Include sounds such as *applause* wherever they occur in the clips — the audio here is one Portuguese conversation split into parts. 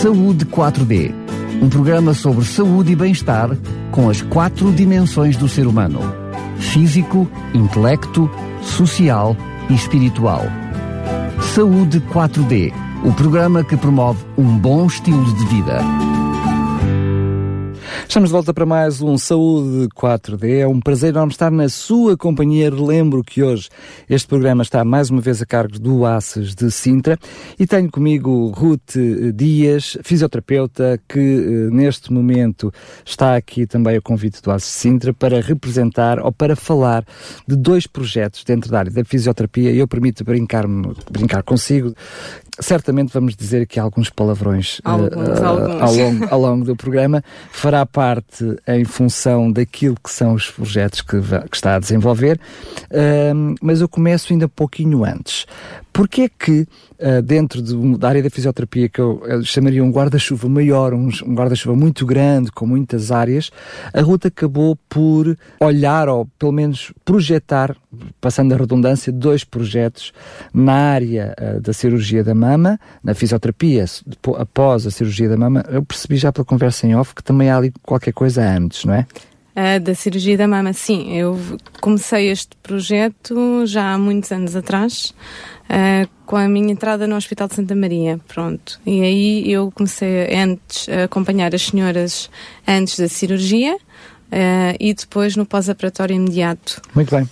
Saúde 4D, um programa sobre saúde e bem-estar com as quatro dimensões do ser humano: físico, intelecto, social e espiritual. Saúde 4D, o programa que promove um bom estilo de vida. Estamos de volta para mais um Saúde 4D. É um prazer enorme estar na sua companhia. Relembro que hoje este programa está mais uma vez a cargo do ACES de Sintra e tenho comigo Ruth Dias, fisioterapeuta, que eh, neste momento está aqui também a convite do ACES de Sintra para representar ou para falar de dois projetos dentro da área da fisioterapia. Eu permito brincar, brincar consigo certamente vamos dizer aqui alguns palavrões alguns, uh, alguns. Ao, longo, ao longo do programa. Fará parte em função daquilo que são os projetos que, que está a desenvolver, uh, mas eu começo ainda um pouquinho antes. Porquê é que uh, dentro de, da área da fisioterapia, que eu, eu chamaria um guarda-chuva maior, um, um guarda-chuva muito grande, com muitas áreas, a Ruta acabou por olhar, ou pelo menos projetar, passando a redundância, dois projetos na área uh, da cirurgia da mama, na fisioterapia, após a cirurgia da mama. Eu percebi já pela conversa em off que também há ali qualquer coisa antes, não é? Uh, da cirurgia da mama, sim. Eu comecei este projeto já há muitos anos atrás, uh, com a minha entrada no Hospital de Santa Maria, pronto. E aí eu comecei antes a acompanhar as senhoras antes da cirurgia uh, e depois no pós-operatório imediato. Muito bem.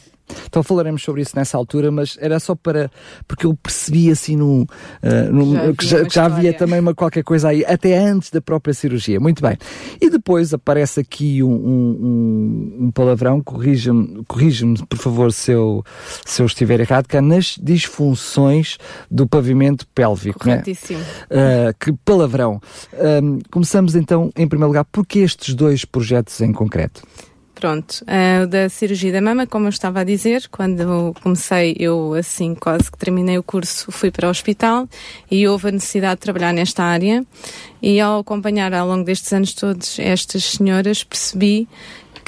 Então falaremos sobre isso nessa altura, mas era só para. porque eu percebi assim no. Uh, no já que já, já havia também uma qualquer coisa aí, até antes da própria cirurgia. Muito bem. E depois aparece aqui um, um, um palavrão, corrija-me, corrija por favor, se eu, se eu estiver errado, que é nas disfunções do pavimento pélvico. Né? Corretíssimo. Né? Uh, que palavrão. Uh, começamos então, em primeiro lugar, por que estes dois projetos em concreto? Pronto, uh, da cirurgia da mama, como eu estava a dizer, quando comecei, eu assim quase que terminei o curso, fui para o hospital e houve a necessidade de trabalhar nesta área. E ao acompanhar ao longo destes anos todos estas senhoras, percebi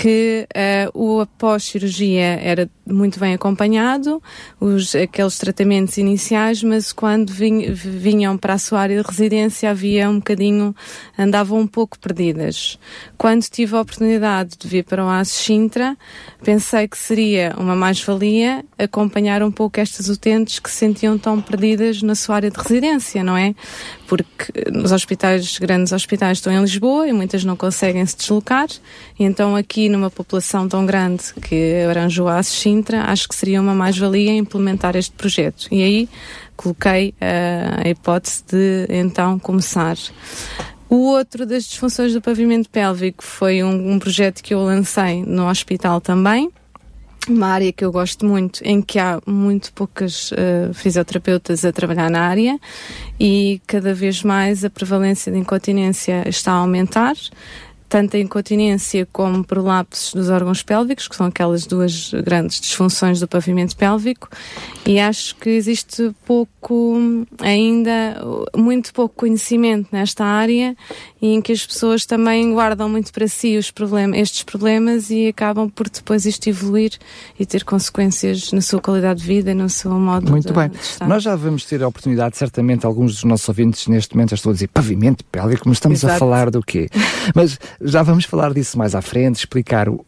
que uh, o pós-cirurgia era muito bem acompanhado, os, aqueles tratamentos iniciais, mas quando vinham para a sua área de residência havia um bocadinho, andavam um pouco perdidas. Quando tive a oportunidade de vir para o ASES Sintra, pensei que seria uma mais-valia acompanhar um pouco estas utentes que se sentiam tão perdidas na sua área de residência, não é? Porque nos hospitais, grandes hospitais estão em Lisboa e muitas não conseguem se deslocar, e então aqui numa população tão grande que abrange o ASES Sintra, acho que seria uma mais-valia implementar este projeto. E aí coloquei uh, a hipótese de então começar. O outro das disfunções do pavimento pélvico foi um, um projeto que eu lancei no hospital também, uma área que eu gosto muito, em que há muito poucas uh, fisioterapeutas a trabalhar na área e cada vez mais a prevalência de incontinência está a aumentar tanto a incontinência como prolapsos dos órgãos pélvicos, que são aquelas duas grandes disfunções do pavimento pélvico, e acho que existe pouco, ainda, muito pouco conhecimento nesta área e em que as pessoas também guardam muito para si os estes problemas e acabam por depois isto evoluir e ter consequências na sua qualidade de vida, no seu modo muito de, bem. De estar. Nós já vamos ter a oportunidade, certamente, alguns dos nossos ouvintes neste momento já estão a dizer pavimento pélvico, mas estamos Exato. a falar do quê? *laughs* mas já vamos falar disso mais à frente, explicar um,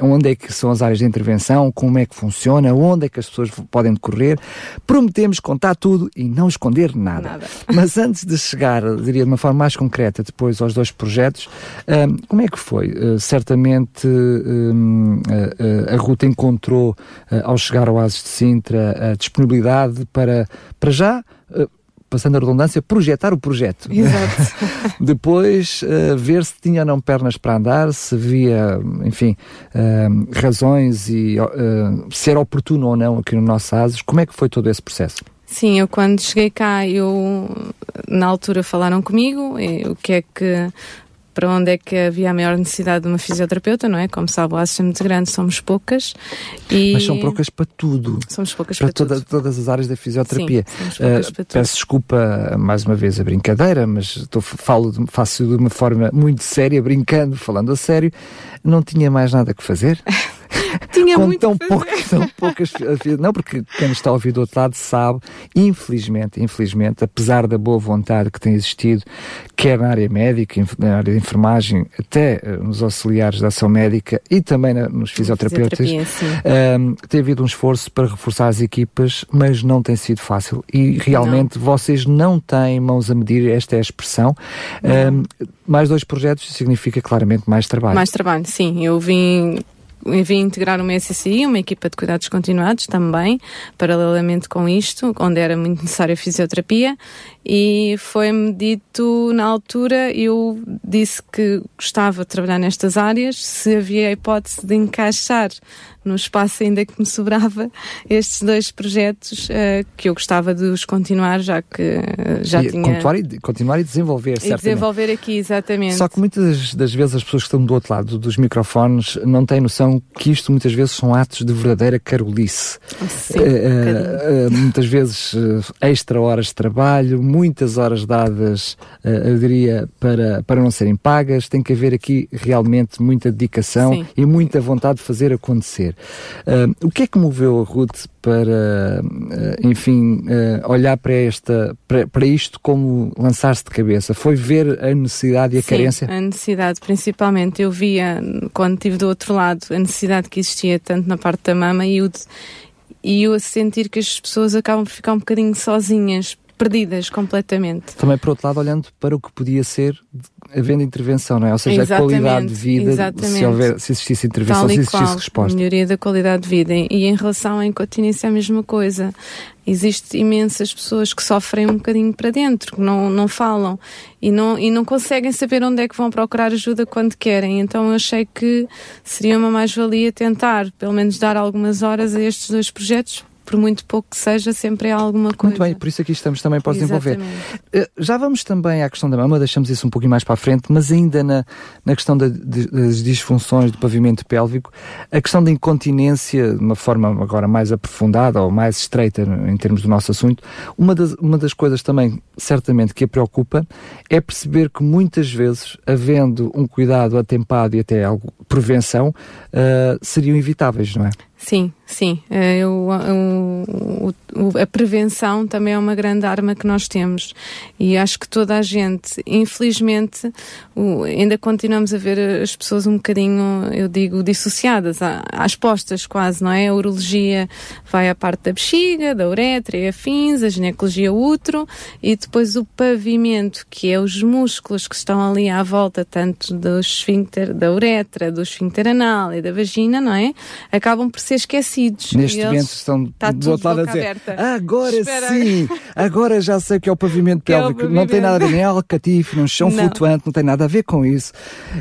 onde é que são as áreas de intervenção, como é que funciona, onde é que as pessoas podem decorrer. Prometemos contar tudo e não esconder nada. Nada. *laughs* Mas antes de chegar, diria de uma forma mais concreta, depois aos dois projetos, um, como é que foi? Uh, certamente um, a, a, Ruta encontrou, uh, ao chegar ao Ases de Sintra, a disponibilidade para, para já uh, passando a redundância, projetar o projeto. Exato. *laughs* Depois, uh, ver se tinha ou não pernas para andar, se havia, enfim, uh, razões e uh, se era oportuno ou não aqui no nosso ASES. Como é que foi todo esse processo? Sim, eu quando cheguei cá, eu na altura falaram comigo o que é que para onde é que havia a maior necessidade de uma fisioterapeuta, não é? Como sabe, o ASES é muito grande, somos poucas. E... Mas são poucas para tudo. Somos poucas para, para toda, tudo. todas as áreas da fisioterapia. Sim, somos poucas uh, para tudo. Peço desculpa mais uma vez a brincadeira, mas estou, falo, faço de uma forma muito séria, brincando, falando a sério. Não tinha mais nada que fazer? *laughs* tinha com muito tão, poucas, tão poucas. Não, porque quem está a ouvir do outro lado sabe, infelizmente, infelizmente, apesar da boa vontade que tem existido, quer na área médica, na área de enfermagem, até uh, nos auxiliares da ação médica e também na, nos fisioterapeutas, um, tem havido um esforço para reforçar as equipas, mas não tem sido fácil. E realmente não. vocês não têm mãos a medir, esta é a expressão. Um, mais dois projetos significa claramente mais trabalho. Mais trabalho, sim. Eu vim vim integrar uma SCI, uma equipa de cuidados continuados também, paralelamente com isto, onde era muito necessária fisioterapia, e foi-me dito na altura, eu disse que gostava de trabalhar nestas áreas, se havia a hipótese de encaixar no espaço ainda que me sobrava estes dois projetos uh, que eu gostava de os continuar, já que uh, já e tinha... Continuar e, continuar e desenvolver, e certamente. desenvolver aqui, exatamente. Só que muitas das vezes as pessoas que estão do outro lado dos microfones não têm noção que isto muitas vezes são atos de verdadeira carolice. Sim, uh, muitas vezes extra horas de trabalho, muitas horas dadas, eu diria, para, para não serem pagas, tem que haver aqui realmente muita dedicação Sim. e muita vontade de fazer acontecer. Uh, o que é que moveu a Ruth para, uh, enfim, uh, olhar para, esta, para, para isto como lançar-se de cabeça? Foi ver a necessidade e a Sim, carência? a necessidade, principalmente. Eu via, quando estive do outro lado, a necessidade que existia tanto na parte da mama e o e eu a sentir que as pessoas acabam por ficar um bocadinho sozinhas, perdidas completamente. Também, por outro lado, olhando para o que podia ser havendo intervenção, não é? Ou seja, exatamente, a qualidade de vida, se, houver, se existisse intervenção, se existisse qual, resposta. melhoria da qualidade de vida. E em relação à incontinência, a mesma coisa. Existem imensas pessoas que sofrem um bocadinho para dentro, que não, não falam e não, e não conseguem saber onde é que vão procurar ajuda quando querem. Então eu achei que seria uma mais-valia tentar, pelo menos, dar algumas horas a estes dois projetos por muito pouco que seja, sempre é alguma coisa. Muito bem, por isso aqui estamos também para desenvolver. Uh, já vamos também à questão da mama, deixamos isso um pouquinho mais para a frente, mas ainda na, na questão da, das disfunções do pavimento pélvico, a questão da incontinência, de uma forma agora mais aprofundada ou mais estreita em termos do nosso assunto, uma das, uma das coisas também, certamente, que a preocupa é perceber que muitas vezes, havendo um cuidado atempado e até algo prevenção, uh, seriam evitáveis, não é? Sim, sim. Eh, eu, eu, a prevenção também é uma grande arma que nós temos e acho que toda a gente, infelizmente, ainda continuamos a ver as pessoas um bocadinho, eu digo, dissociadas, às postas quase, não é? A urologia vai à parte da bexiga, da uretra e afins, a ginecologia útero e depois o pavimento, que é os músculos que estão ali à volta, tanto do esfíncter, da uretra, do esfíncter anal e da vagina, não é? Acabam por ser esquecidos. Neste momento estão tá do outro lado a dizer aberta. agora Espera. sim, *laughs* agora já sei que é o pavimento é pélvico. É não tem nada a ver nem alcatife, nem chão não. flutuante, não tem nada a ver com isso.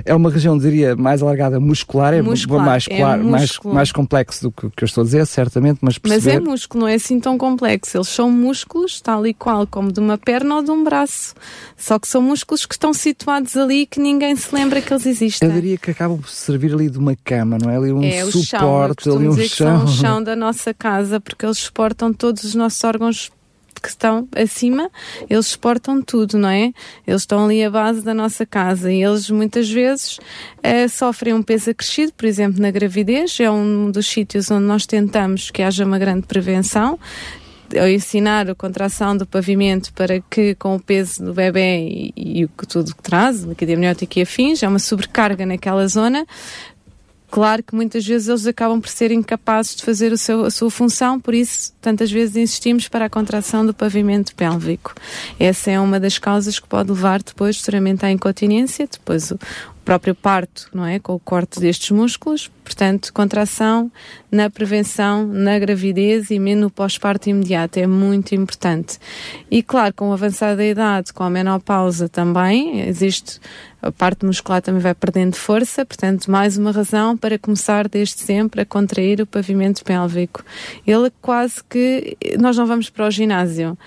É uma região, diria, mais alargada muscular, é muscular, mais, é claro, mais, mais complexo do que, que eu estou a dizer, certamente, mas perceber... Mas é músculo, não é assim tão complexo. Eles são músculos, tal e qual, como de uma perna ou de um braço. Só que são músculos que estão situados ali que ninguém se lembra que eles existem. Eu diria que acabam por servir ali de uma cama, não é? Ali um é, suporte, ali um chão. São o chão da nossa casa, porque eles suportam todos os nossos órgãos que estão acima, eles suportam tudo, não é? Eles estão ali à base da nossa casa e eles muitas vezes eh, sofrem um peso acrescido, por exemplo, na gravidez, é um dos sítios onde nós tentamos que haja uma grande prevenção, ao ensinar a contração do pavimento para que com o peso do bebê e, e tudo que traz, líquido amniótico e afins, é uma sobrecarga naquela zona, Claro que muitas vezes eles acabam por ser incapazes de fazer seu, a sua função, por isso tantas vezes insistimos para a contração do pavimento pélvico. Essa é uma das causas que pode levar depois futuramente à incontinência, depois o, próprio parto, não é? Com o corte destes músculos, portanto, contração na prevenção, na gravidez e mesmo no pós-parto imediato é muito importante. E claro, com a avançada idade, com a menopausa também, existe a parte muscular também vai perdendo força, portanto, mais uma razão para começar desde sempre a contrair o pavimento pélvico. Ele quase que nós não vamos para o ginásio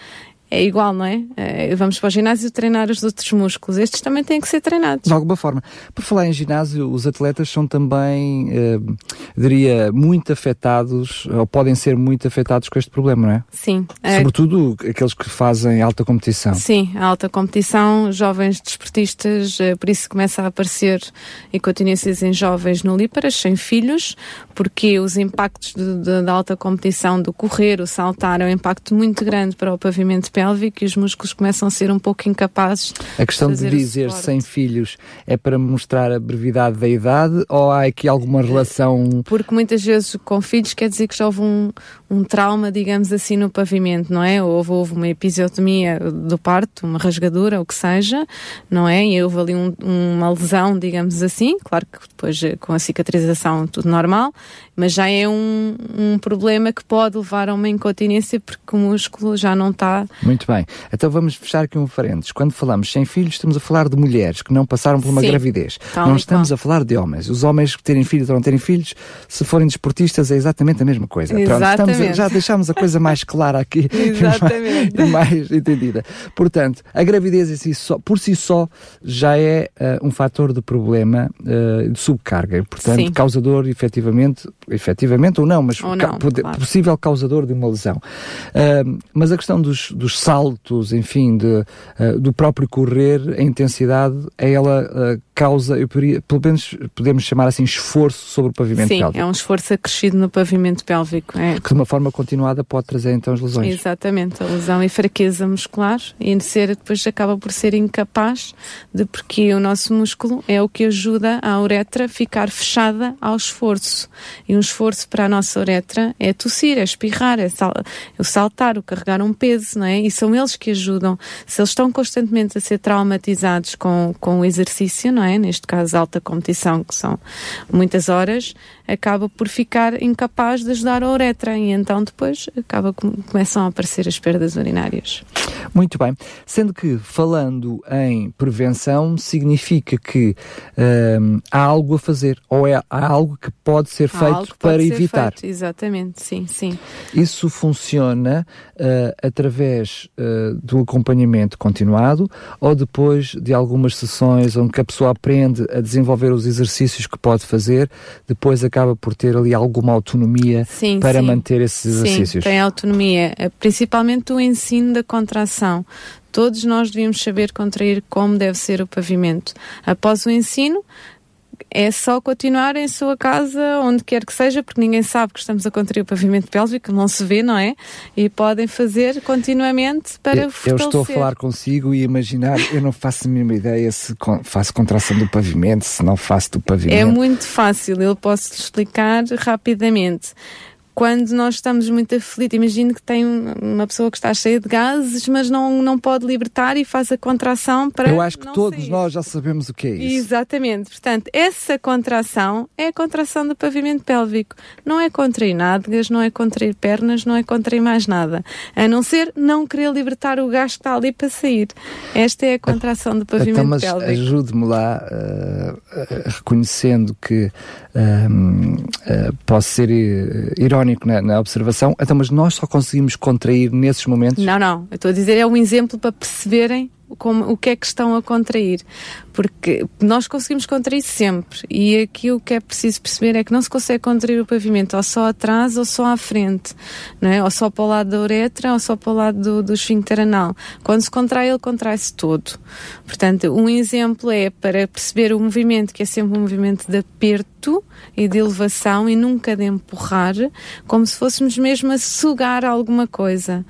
é igual, não é? é? Vamos para o ginásio treinar os outros músculos. Estes também têm que ser treinados. De alguma forma. Por falar em ginásio, os atletas são também, eh, diria, muito afetados, ou podem ser muito afetados com este problema, não é? Sim. Sobretudo aqueles que fazem alta competição. Sim, alta competição, jovens desportistas, eh, por isso começa a aparecer incontinências em jovens no líparas, sem filhos, porque os impactos da alta competição, do correr, o saltar, é um impacto muito grande para o pavimento pélvico e os músculos começam a ser um pouco incapazes. A questão de, de dizer sem filhos é para mostrar a brevidade da idade ou há aqui alguma relação? Porque muitas vezes com filhos quer dizer que já houve um, um trauma, digamos assim, no pavimento, não é? Houve, houve uma episiotomia do parto, uma rasgadura, o que seja, não é? E houve ali um, uma lesão, digamos assim, claro que depois com a cicatrização tudo normal, mas já é um, um problema que pode levar a uma incontinência porque o músculo já não está. Muito bem. Então vamos fechar aqui um parênteses. Quando falamos sem filhos, estamos a falar de mulheres que não passaram por uma Sim, gravidez. Não estamos a falar de homens. Os homens que terem filhos ou não terem filhos, se forem desportistas, é exatamente a mesma coisa. Exatamente. Pronto, a, já deixámos a coisa mais clara aqui *laughs* exatamente. e mais, mais entendida. Portanto, a gravidez si só, por si só já é uh, um fator de problema uh, de subcarga. Portanto, Sim. causador, efetivamente, efetivamente ou não, mas ou não, ca claro. possível causador de uma lesão. Uh, mas a questão dos, dos saltos, enfim, de, uh, do próprio correr, a intensidade, ela uh, causa, eu poderia, pelo menos podemos chamar assim, esforço sobre o pavimento Sim, pélvico. é um esforço acrescido no pavimento pélvico. É. Que de uma forma continuada pode trazer então as lesões. Exatamente, a lesão e fraqueza muscular e ser, depois acaba por ser incapaz de, porque o nosso músculo é o que ajuda a uretra ficar fechada ao esforço. E um esforço para a nossa uretra é tossir, é espirrar, é, sal, é o saltar, o carregar um peso, não é? E são eles que ajudam. Se eles estão constantemente a ser traumatizados com, com o exercício, não é? Neste caso, alta competição, que são muitas horas, acaba por ficar incapaz de ajudar a uretra e então depois acaba começam a aparecer as perdas urinárias. Muito bem. Sendo que falando em prevenção significa que hum, há algo a fazer ou é, há algo que pode ser há feito para evitar. Feito. Exatamente, sim, sim. Isso funciona uh, através uh, do acompanhamento continuado ou depois de algumas sessões onde a pessoa aprende a desenvolver os exercícios que pode fazer, depois a acaba por ter ali alguma autonomia sim, para sim. manter esses exercícios. Sim, tem autonomia, eh, principalmente o ensino da contração. Todos nós devíamos saber contrair como deve ser o pavimento. Após o ensino, é só continuar em sua casa, onde quer que seja, porque ninguém sabe que estamos a contrair o pavimento pélvico, não se vê, não é? E podem fazer continuamente para eu, fortalecer. Eu estou a falar consigo e imaginar, eu não faço a mínima ideia se faço contração do pavimento, se não faço do pavimento. É muito fácil, eu posso explicar rapidamente quando nós estamos muito aflitos, imagino que tem uma pessoa que está cheia de gases, mas não, não pode libertar e faz a contração para. Eu acho que todos sair. nós já sabemos o que é isso. Exatamente. Portanto, essa contração é a contração do pavimento pélvico. Não é contrair nádegas, não é contrair pernas, não é contrair mais nada. A não ser não querer libertar o gás que está ali para sair. Esta é a contração do pavimento então, mas pélvico. Ajude-me lá, uh, uh, reconhecendo que uh, posso ser irónico irónico na, na, observação, então, mas nós só conseguimos contrair nesses momentos? Não, não. Eu estou a dizer, é um exemplo para perceberem como, o que é que estão a contrair. Porque nós conseguimos contrair sempre. E aqui o que é preciso perceber é que não se consegue contrair o pavimento ou só atrás ou só à frente. Não é? Ou só para o lado da uretra ou só para o lado do, do esfíncter anal. Quando se contrai, ele contrai-se todo. Portanto, um exemplo é para perceber o movimento, que é sempre um movimento de aperto e de elevação e nunca de empurrar, como se fôssemos mesmo a sugar alguma coisa.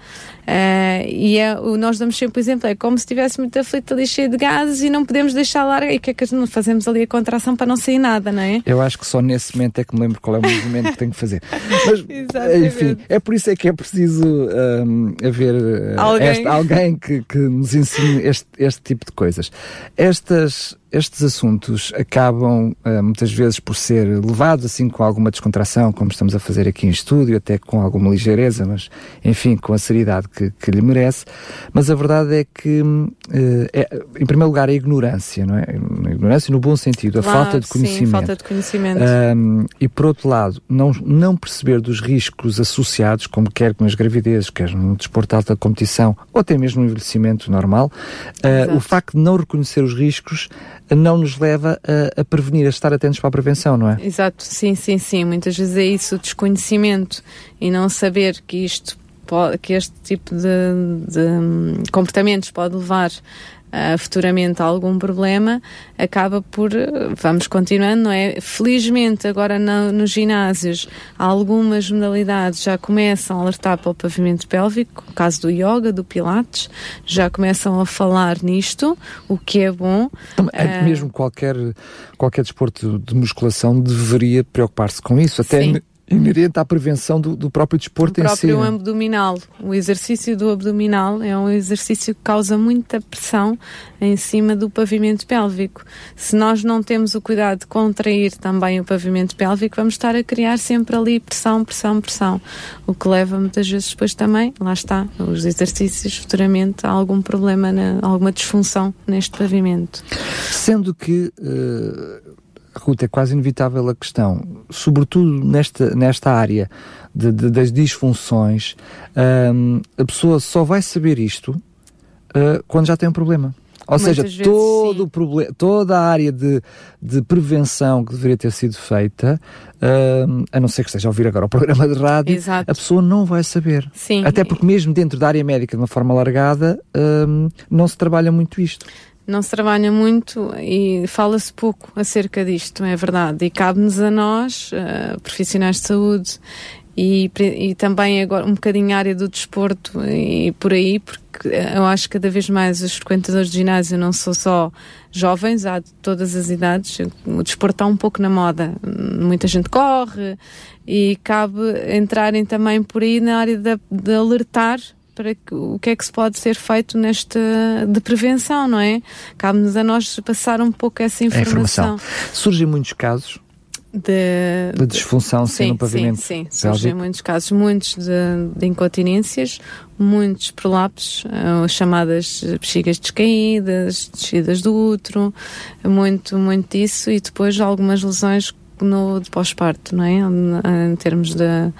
Uh, e é, nós damos sempre o exemplo, é como se estivesse muito aflito ali cheio de gases e não podemos deixar larga. E o que é que não fazemos ali a contração para não sair nada, não é? Eu acho que só nesse momento é que me lembro qual é o movimento que tenho que fazer. Mas, *laughs* enfim, é por isso é que é preciso um, haver uh, alguém, este, alguém que, que, nos ensine este, este tipo de coisas. Estas estes assuntos acabam uh, muitas vezes por ser levados assim com alguma descontração, como estamos a fazer aqui em estúdio, até com alguma ligeireza, mas enfim, com a seriedade que, que lhe merece. Mas a verdade é que, uh, é, em primeiro lugar, a ignorância, não é? A ignorância no bom sentido, claro, a falta de conhecimento. Sim, falta de conhecimento. Um, e por outro lado, não, não perceber dos riscos associados, como quer nas gravidezes, quer no desporto de alta competição, ou até mesmo no envelhecimento normal, uh, o facto de não reconhecer os riscos não nos leva a, a, prevenir, a estar atentos para a prevenção, não é? Exato, sim, sim, sim. Muitas vezes é isso, o desconhecimento e não saber que isto que este tipo de, de hum, comportamentos pode levar uh, futuramente algum problema, acaba por, vamos continuando, não é? Felizmente, agora no, nos ginásios, algumas modalidades já começam a alertar para o pavimento pélvico, no caso do yoga, do pilates, já começam a falar nisto, o que é bom. É, uh, mesmo qualquer, qualquer desporto de musculação deveria preocupar-se com isso, até sim inerente à prevenção do, do próprio desporto em si. O próprio né? abdominal. O exercício do abdominal é um exercício que causa muita pressão em cima do pavimento pélvico. Se nós não temos o cuidado de contrair também o pavimento pélvico, vamos estar a criar sempre ali pressão, pressão, pressão. O que leva muitas vezes depois também, lá está, os exercícios futuramente a algum problema, na, alguma disfunção neste pavimento. Sendo que. Uh Ruth, é quase inevitável a questão, sobretudo nesta, nesta área de, de, das disfunções, um, a pessoa só vai saber isto uh, quando já tem um problema. Ou Muitas seja, todo o problema, toda a área de, de prevenção que deveria ter sido feita, um, a não ser que esteja a ouvir agora o programa de rádio, Exato. a pessoa não vai saber. Sim. Até porque mesmo dentro da área médica, de uma forma largada, um, não se trabalha muito isto não se trabalha muito e fala-se pouco acerca disto, é verdade. E cabe-nos a nós, uh, profissionais de saúde, e, e, também agora um bocadinho a área do desporto e por aí, porque eu acho que cada vez mais os frequentadores de ginásio não são só jovens, há de todas as idades. O desporto está um pouco na moda. Muita gente corre e cabe entrarem também por aí na área de, de alertar para que, o que é que se pode ser feito nesta de prevenção, não é? Cabe-nos a nós passar um pouco essa informação. informação. Surgem muitos casos de, de disfunção sim, no pavimento sim, sim, surgem muitos casos, muitos de, de incontinências, muitos prolapsos, uh, chamadas bexigas descaídas, descidas do útero, muito, muito disso, e depois algumas lesões no pós-parto, não é? Em termos da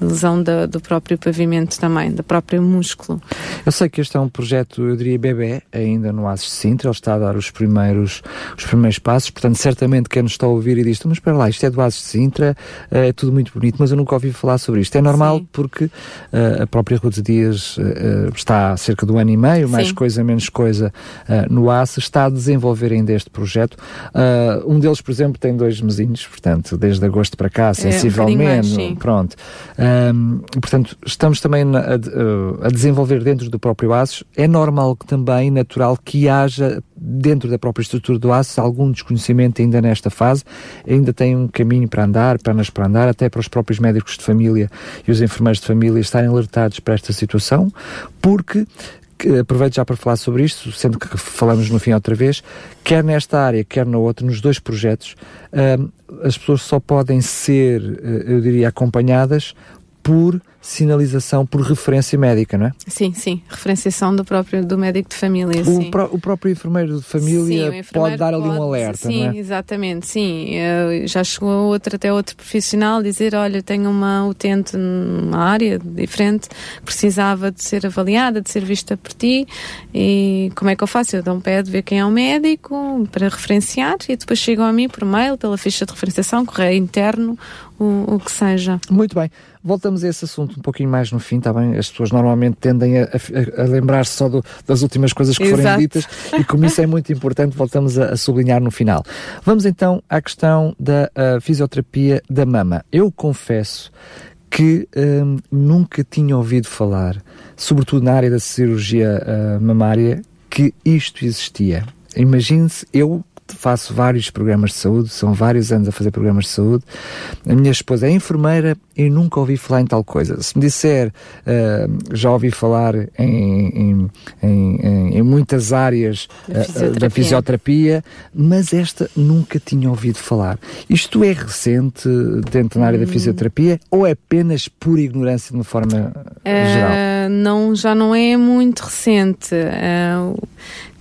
lesão da, do próprio pavimento também, do próprio músculo. Eu sei que este é um projeto, eu diria, bebê, ainda no ASES Sintra, ele está a dar os primeiros, os primeiros passos, portanto, certamente quem nos está a ouvir e diz, mas espera lá, isto é do ASES Sintra, é tudo muito bonito, mas eu nunca ouvi falar sobre isto. É normal Sim. porque uh, a própria Ruth Dias uh, está há cerca de um ano e meio, mais Sim. coisa, menos coisa, uh, no ASES, está a desenvolver ainda este projeto. um deles, por exemplo, tem dois mesinhos, portanto, portanto, desde agosto para cá, sensivelmente, é, um pronto. Um, portanto, estamos também a, a, desenvolver dentro do próprio ASUS. É normal que também, natural, que haja dentro da própria estrutura do ASUS algum desconhecimento ainda nesta fase. Ainda tem um caminho para andar, pernas para andar, até para os próprios médicos de família e os enfermeiros de família estarem alertados para esta situação, porque aproveito já para falar sobre isto, sendo que falamos no fim outra vez, quer nesta área, quer na outra, nos dois projetos, um, as pessoas só podem ser, eh, eu diria, acompanhadas por sinalização por referência médica, não é? Sim, sim, referenciação do próprio do médico de família. O, sim. Pró o próprio enfermeiro de família sim, pode dar ali um alerta, sim, não é? exatamente, sim. Eu, já chegou outro até outro profissional dizer, olha, tenho uma utente numa área diferente, precisava de ser avaliada, de ser vista por ti, e como é que eu faço? Eu dou um pé de ver quem é o médico para referenciar e depois chegam a mim por mail, pela ficha de referenciação, correio interno, o, o que seja. Muito bem. Voltamos a esse assunto um pouquinho mais no fim, está bem? As pessoas normalmente tendem a, a, a lembrar-se só do, das últimas coisas que Exato. foram ditas e como isso é muito importante, voltamos a, a, sublinhar no final. Vamos então à questão da fisioterapia da mama. Eu confesso que hum, nunca tinha ouvido falar, sobretudo na área da cirurgia uh, mamária, que isto existia. Imagine-se, eu faço vários programas de saúde, são vários anos a fazer programas de saúde. A minha esposa é enfermeira e nunca ouvi falar em tal coisa. Se me disser, uh, já ouvi falar em, em, em, em muitas áreas da fisioterapia. Uh, da fisioterapia. mas esta nunca tinha ouvido falar. Isto é recente dentro da área hum. da fisioterapia ou é apenas por ignorância de uma forma geral? Não, já não é muito recente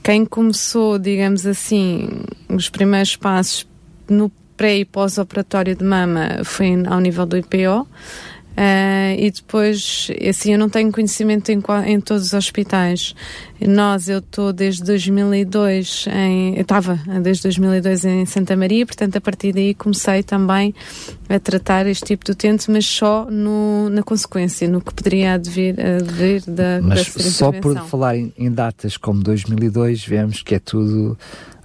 quem começou, digamos assim, os primeiros passos no pré e pós-operatório de mama foi ao nível do IPO. Uh, e depois, assim, eu não tenho conhecimento em, em todos os hospitais. Nós, eu estou desde 2002 em. Estava desde 2002 em Santa Maria, portanto, a partir daí comecei também a tratar este tipo de utente, mas só no, na consequência, no que poderia advir, advir da. Mas só por falar em, em datas como 2002, vemos que é tudo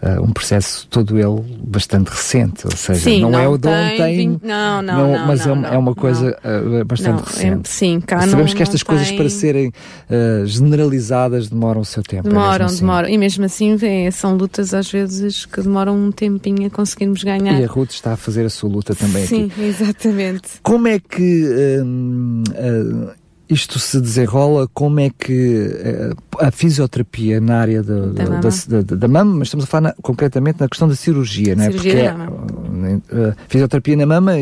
uh, um processo todo ele bastante recente, ou seja, sim, não, não, é o de ontem, não, não, não, mas é, é, uma coisa uh, bastante é- recente. sim, cá Sabemos que estas coisas para serem uh, generalizadas demoram o seu tempo. É demoram, é assim. demoram. E mesmo assim vê, são lutas às vezes que demoram um tempinho a conseguirmos ganhar. E a Ruth está a fazer a sua luta também sim, aqui. Sim, exatamente. Como é que hum, isto se desenrola, como é que uh, a fisioterapia na área da, da, mama. Da, da, da, mama, mas estamos a falar na, concretamente na questão da cirurgia, não é? Cirurgia Porque da mama. a fisioterapia na mama,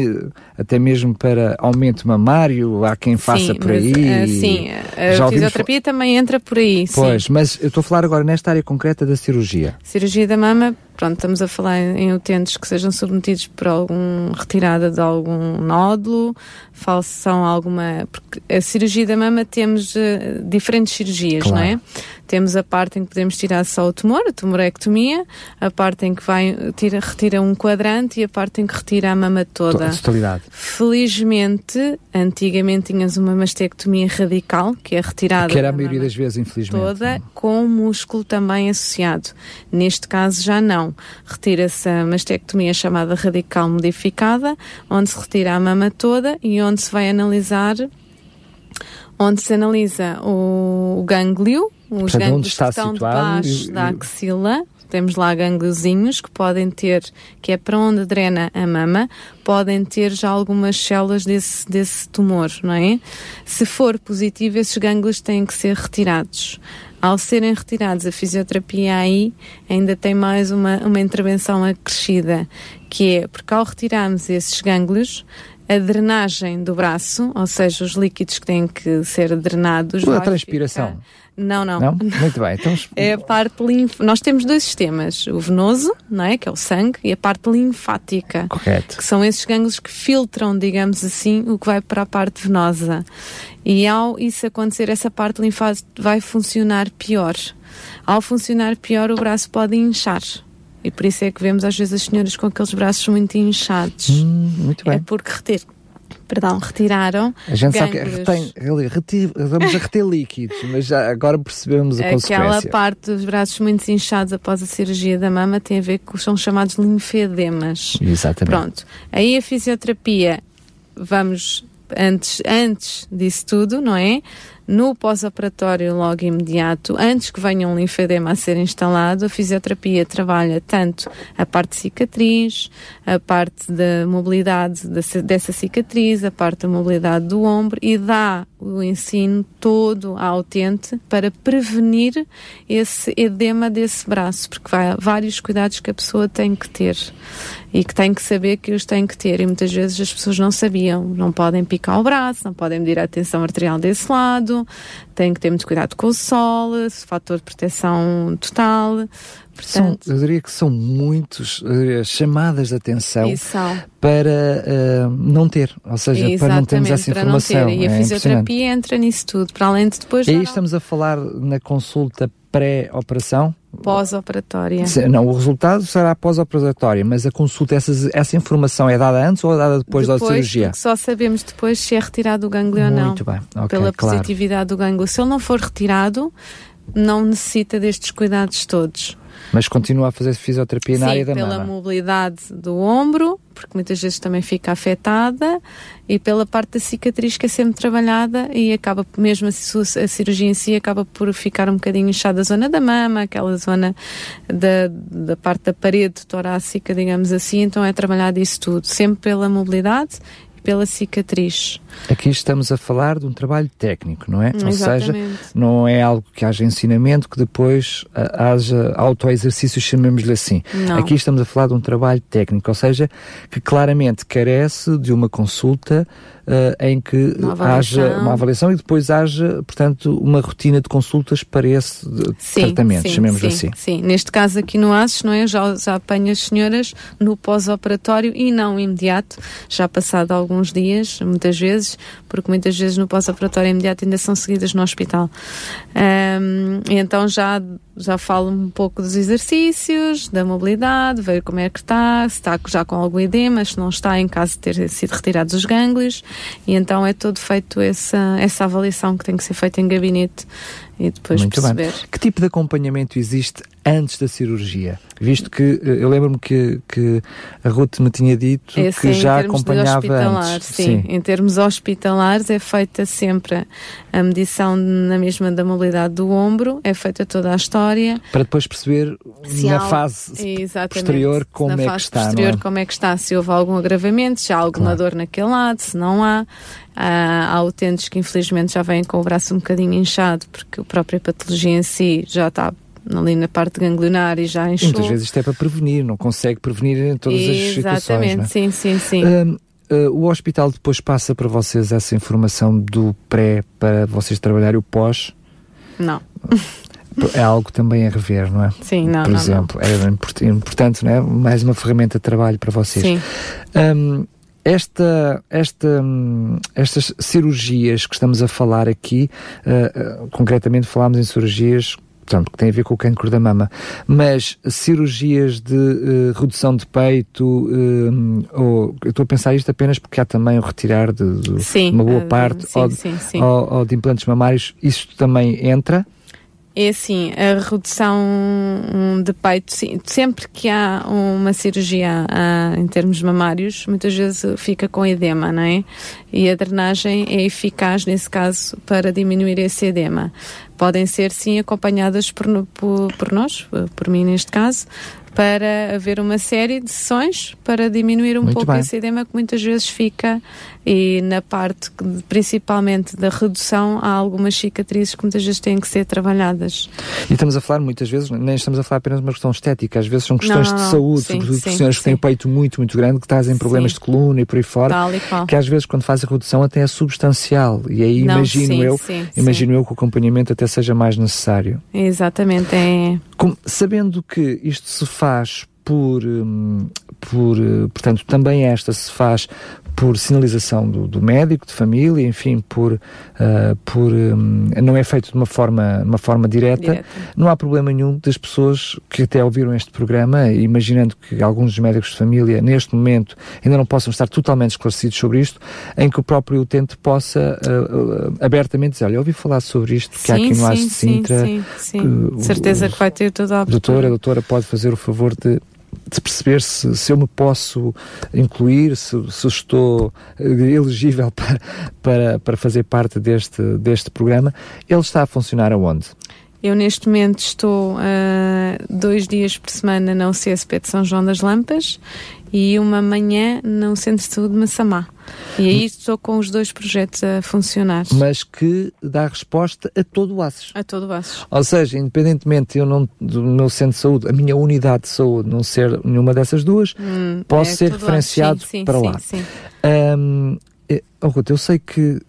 até mesmo para aumento mamário, há quem faça sim, por aí. Mas, uh, sim, a fisioterapia também entra por aí. Pois, sim. mas eu estou a falar agora nesta área concreta da cirurgia. Cirurgia da mama, pronto, estamos a falar em utentes que sejam submetidos por algum retirada de algum nódulo, falsão alguma, porque a cirurgia da mama temos uh, diferentes cirurgias, claro. não é? Temos a parte em que podemos tirar só o tumor, a tumorectomia, a parte em que vai tira, retira um quadrante e a parte em que retira a mama toda. A totalidade. Felizmente, antigamente tínhamos uma mastectomia radical, que é retirada que era a maioria das vezes, infelizmente. Toda, com músculo também associado. Neste caso já não. Retira-se a mastectomia chamada radical modificada, onde se retira a mama toda e onde se vai analisar onde se analisa o, o gânglio, os Portanto, gânglios está que estão situado debaixo e- da axila. Temos lá gângliozinhos que podem ter, que é para onde drena a mama, podem ter já algumas células desse, desse tumor, não é? Se for positivo, esses gânglios têm que ser retirados. Ao serem retirados, a fisioterapia aí ainda tem mais uma, uma intervenção acrescida, que é porque ao retirarmos esses gânglios, a drenagem do braço, ou seja, os líquidos que têm que ser drenados. A transpiração. ficar- Não, não. Não? Muito bem. Então, *laughs* É a parte linf... Nós temos dois sistemas, o venoso, não é, que é o sangue, e a parte linfática, correto. que são esses gânglios que filtram, digamos assim, o que vai para a parte venosa. E ao isso acontecer, essa parte linfática vai funcionar pior. Ao funcionar pior, o braço pode inchar. E por isso é que vemos às vezes as senhoras com aqueles braços muito inchados. Hum, muito É bem. porque reter... Perdão, retiraram A gente sabe que gânglios. retém, reti- vamos a reter líquidos, mas já agora percebemos a Aquela consequência. parte dos braços muito inchados após a cirurgia da mama tem a ver com são chamados linfedemas. Exatamente. Pronto. Aí a fisioterapia, vamos antes, antes disso tudo, não é? No pós-operatório logo imediato, antes que venha um linfedema a ser instalado, a fisioterapia trabalha tanto a parte de cicatriz, a parte da mobilidade dessa, cicatriz, a parte da mobilidade do ombro e dá o ensino todo ao utente para prevenir esse edema desse braço, porque há vários cuidados que a pessoa tem que ter e que tem que saber que os tem que ter. E muitas vezes as pessoas não sabiam, não podem picar o braço, não podem medir a tensão arterial desse lado, têm que ter muito cuidado com o sol, fator de proteção total, São, portanto, eu diria que são muitos diria, chamadas de atenção são. para eh, não ter, ou seja, para não termos essa informação. E a É fisioterapia entra nisso tudo, para além de depois. E aí estamos a falar na consulta pré-operação? Pós-operatória. Não, o resultado será pós-operatória, mas a consulta, essas- essa informação é dada antes ou é dada depois, da cirurgia? Só sabemos depois se é retirado o gânglio ou não. Muito bem, ok, pela claro. positividade do gânglio. Se ele não for retirado, não necessita destes cuidados todos. Mas continua a fazer fisioterapia na Sim, área da pela mama. mobilidade do ombro, porque muitas vezes também fica afetada, e pela parte da cicatriz que é sempre trabalhada e acaba, mesmo a, a cirurgia em si, acaba por ficar um bocadinho inchada a zona da mama, aquela zona da, da parte da parede torácica, digamos assim, então é trabalhado isso tudo, sempre pela mobilidade pela cicatriz. Aqui estamos a falar de um trabalho técnico, não é? Exatamente. Ou seja, não é algo que haja ensinamento, que depois uh, haja autoexercícios, chamemos-lhe assim. Não. Aqui estamos a falar de um trabalho técnico, ou seja, que claramente carece de uma consulta em que haja uma avaliação e depois haja, portanto, uma rotina de consultas para esse sim, tratamento, sim, chamemos sim, assim. Sim, neste caso aqui no ASES, não é? Já, já apanho as senhoras no pós-operatório e não imediato, já passado alguns dias, muitas vezes, porque muitas vezes no pós-operatório imediato ainda são seguidas no hospital. Um, então já já falo um pouco dos exercícios, da mobilidade, ver como é que está, se está já com algum edema, se não está, em caso de ter sido retirados os gânglios, e então é todo feito essa, essa avaliação que tem que ser feita em gabinete e depois Muito perceber. Bem. Que tipo de acompanhamento existe antes da cirurgia? Visto que eh, eu lembro-me que, que a Ruth me tinha dito É, que sim, já acompanhava antes. Sim. em termos hospitalares é feita sempre a medição na mesma da mobilidade do ombro, é feita toda a história. Para depois perceber Se na há- fase posterior como na é que fase está, posterior não é? como é que está, se houve algum agravamento, se há alguma Claro. dor naquele lado, se não há. Há utentes que infelizmente já vêm com o braço um bocadinho inchado porque a própria patologia em si já está ali na parte ganglionar e já E inchou. muitas vezes isto é para prevenir, não consegue prevenir em todas as situações. Exatamente, não é? sim, sim, sim. Uh, o hospital depois passa para vocês essa informação do pré para vocês trabalharem o pós. Não, É algo também a rever, não é? sim, não, Por não, exemplo, é import- importante, não é? Mais uma ferramenta de trabalho para não. vocês. Sim. Hum, esta, esta, hum, estas cirurgias que estamos a falar aqui, uh, uh, concretamente falámos em cirurgias portanto, que têm a ver com o cancro da mama, mas cirurgias de uh, redução de peito, ou, eu estou a pensar isto apenas porque há também o retirar de, de Sim, uma boa ah, parte sim, ou, de- sim, ou- ou de implantes mamários, isto também entra? É assim, a redução hum, de peito, sempre que há uma cirurgia em termos mamários, muitas vezes fica com edema, não é? E a drenagem é eficaz nesse caso para diminuir esse edema. Podem ser, sim, acompanhadas por, por, por nós, por mim neste caso, para haver uma série de sessões para diminuir um Muito pouco bem. esse edema que muitas vezes fica e na parte principalmente da redução há algumas cicatrizes que muitas vezes têm que ser trabalhadas. E estamos a falar muitas vezes, nem estamos a falar apenas de uma questão estética, às vezes são questões Não, de não, saúde, sim, sobretudo sim, senhoras que têm sim. o peito muito, muito grande, que trazem problemas Sim. de coluna e por aí fora, Tal e qual. que às vezes quando faz a redução até é substancial. E aí Não, imagino sim, eu, sim, imagino eu que o acompanhamento até seja mais necessário. sim. Exatamente, é. Como- sabendo que isto se faz por, hum, por eh, portanto, também esta se faz por sinalização do, do médico de família, enfim, por, ah, por hum, não é feito de uma forma, uma forma direta, Direta. não há problema nenhum das pessoas que até ouviram este programa, imaginando que alguns dos médicos de família, neste momento, ainda não possam estar totalmente esclarecidos sobre isto, em que o próprio utente possa ah, abertamente dizer, olha, ouvi falar sobre isto, que há aqui no AS de Sintra, sim, sim, que sim. o- Certeza que vai ter toda a doutora, doutora pode fazer o favor de, de perceber se, se eu me posso incluir, se, se estou eh, elegível *laughs* para, para, para fazer parte deste, deste programa. Ele está a funcionar aonde? Eu neste momento estou ah, dois dias por semana na UCSP de São João das Lampas e uma manhã no Centro de Saúde de Massamá. E aí estou com os dois projetos a funcionar. Mas que dá resposta a todo o ACES. A todo baixo. Ou seja, independentemente de eu não, do meu centro de saúde, a minha unidade de saúde não ser nenhuma dessas duas, Hum, Posso é ser referenciado sim, sim, para sim, lá. Sim. Hum, eh, oh, Ruth, eu sei que,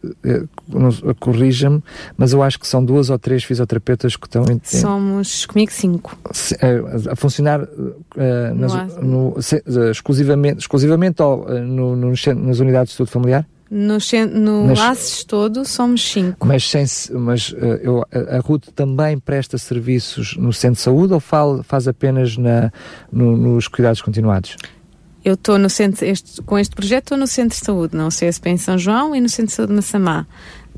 não- corrija-me, mas eu acho que são duas ou três fisioterapeutas que estão em, Somos comigo cinco. eh, a funcionar No nas, AS. no- se- eh, exclusivamente, exclusivamente ou, eh, no- no nas unidades de estudo familiar? No, no Mas- ACES todo somos cinco. Mas, sem, se- mas eu, a a Ruth também presta serviços no centro de saúde ou faz apenas na, no- nos cuidados continuados? Eu estou no centro, este, com este projeto estou no Centro de Saúde, no CSP em São João e no Centro de Saúde de Massamá.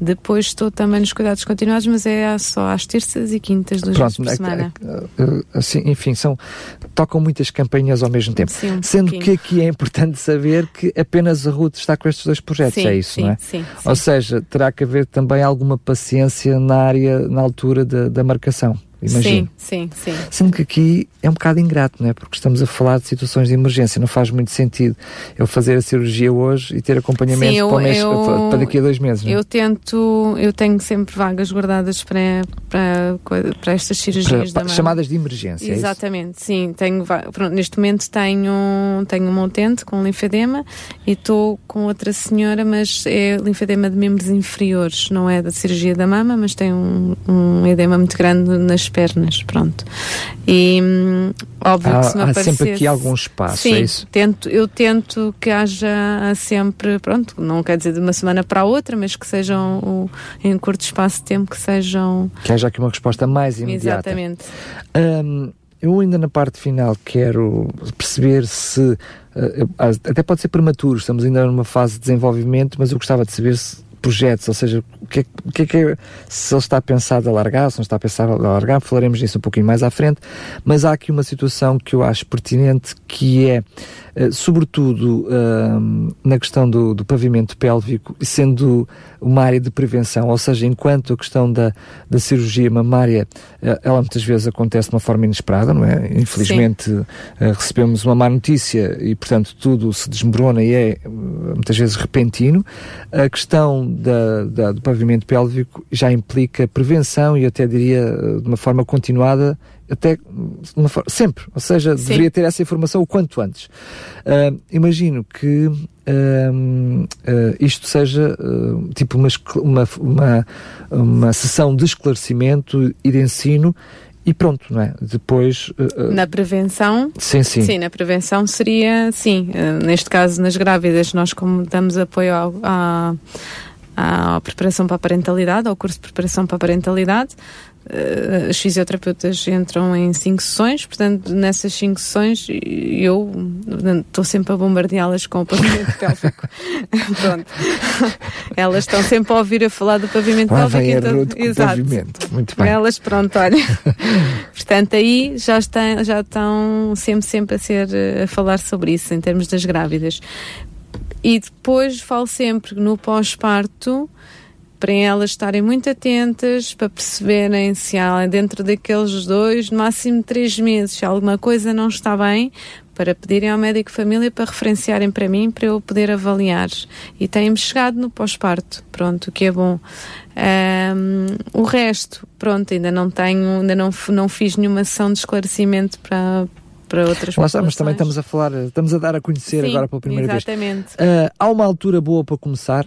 Depois estou também nos cuidados continuados, mas é só às terças e quintas, duas vezes por é- semana. é- é- assim, enfim, são tocam muitas campanhas ao mesmo tempo. Sim, um Sendo pouquinho. que aqui é importante saber que apenas a Ruth está com estes dois projetos, Sim, é isso, sim, não é? sim, Ou seja, terá que haver também alguma paciência na área, na altura da, da marcação. Imagino. Sim, sim, sim. Sendo que aqui é um bocado ingrato, não é? Porque estamos a falar de situações de emergência. Não faz muito sentido eu fazer a cirurgia hoje e ter acompanhamento Sim, eu- para, o mês- eu- para daqui a dois meses. não é? Eu tento, eu tenho sempre vagas guardadas para, para, para estas cirurgias Para- mama. chamadas de emergência. é? Exatamente, sim. Tenho, pronto, neste momento tenho, tenho uma utente com linfedema e estou com outra senhora, mas é linfedema de membros inferiores, não é da cirurgia da mama, mas tem um, um edema muito grande nas pernas, pronto. E hum, óbvio Há, que se me há aparecesse... sempre aqui algum espaço, Sim, é isso? tento, eu tento que haja sempre, pronto, não quer dizer de uma semana para a outra, mas que sejam o- em curto espaço de tempo, que sejam Que haja aqui uma resposta mais imediata. exatamente. Hum, eu ainda na parte final quero perceber se eh, até pode ser prematuro, estamos ainda numa fase de desenvolvimento, mas eu gostava de saber se projetos, ou seja, o que, é, que- é que é, se ele está pensado a largar, se não está pensado a largar, falaremos disso um pouquinho mais à frente, mas há aqui uma situação que eu acho pertinente que é, eh, sobretudo hum, na questão do, do pavimento pélvico, sendo uma área de prevenção, ou seja, enquanto a questão da, da cirurgia mamária, eh, ela muitas vezes acontece de uma forma inesperada, não é? Infelizmente eh, recebemos uma má notícia e, portanto, tudo se desmorona e é eh, muitas vezes repentino. A questão da, da- do pavimento pélvico já implica prevenção e até diria de uma forma continuada até hum, de uma for- sempre, ou seja, Sim. deveria ter essa informação o quanto antes. Ah, imagino que hum, ah, isto seja ah, tipo uma, uma, uma, uma sessão de esclarecimento e de ensino e pronto, não é? Depois, ah, Na prevenção, sim, sim, Sim, na prevenção seria, sim, eh, neste caso nas grávidas, nós como damos apoio ao- à, à preparação para a parentalidade, ao curso de preparação para a parentalidade, eh, as fisioterapeutas entram em cinco sessões, portanto, nessas cinco sessões eu estou sempre a bombardeá-las com o pavimento *laughs* pélvico. Pronto. Elas estão sempre a ouvir a falar do pavimento Lá pélvico. a então- com o Exato. pavimento. Muito bem. Elas, pronto, olha. Portanto, aí já, está, já estão sempre, sempre a ser eh, a falar sobre isso, em termos das grávidas. E depois falo sempre no pós-parto, para elas estarem muito atentas, para perceberem se há dentro daqueles dois, no máximo três meses, se alguma coisa não está bem, para pedirem ao médico família para referenciarem para mim, para eu poder avaliar. E têm-me chegado no pós-parto, pronto, o que é bom. Ahm, o resto, pronto, ainda não tenho, ainda não, não fiz nenhuma sessão de esclarecimento para, para outras Lá está, mas também estamos a falar, estamos a dar a conhecer Sim, agora pela primeira vez. exatamente. Ah, há uma altura boa para começar?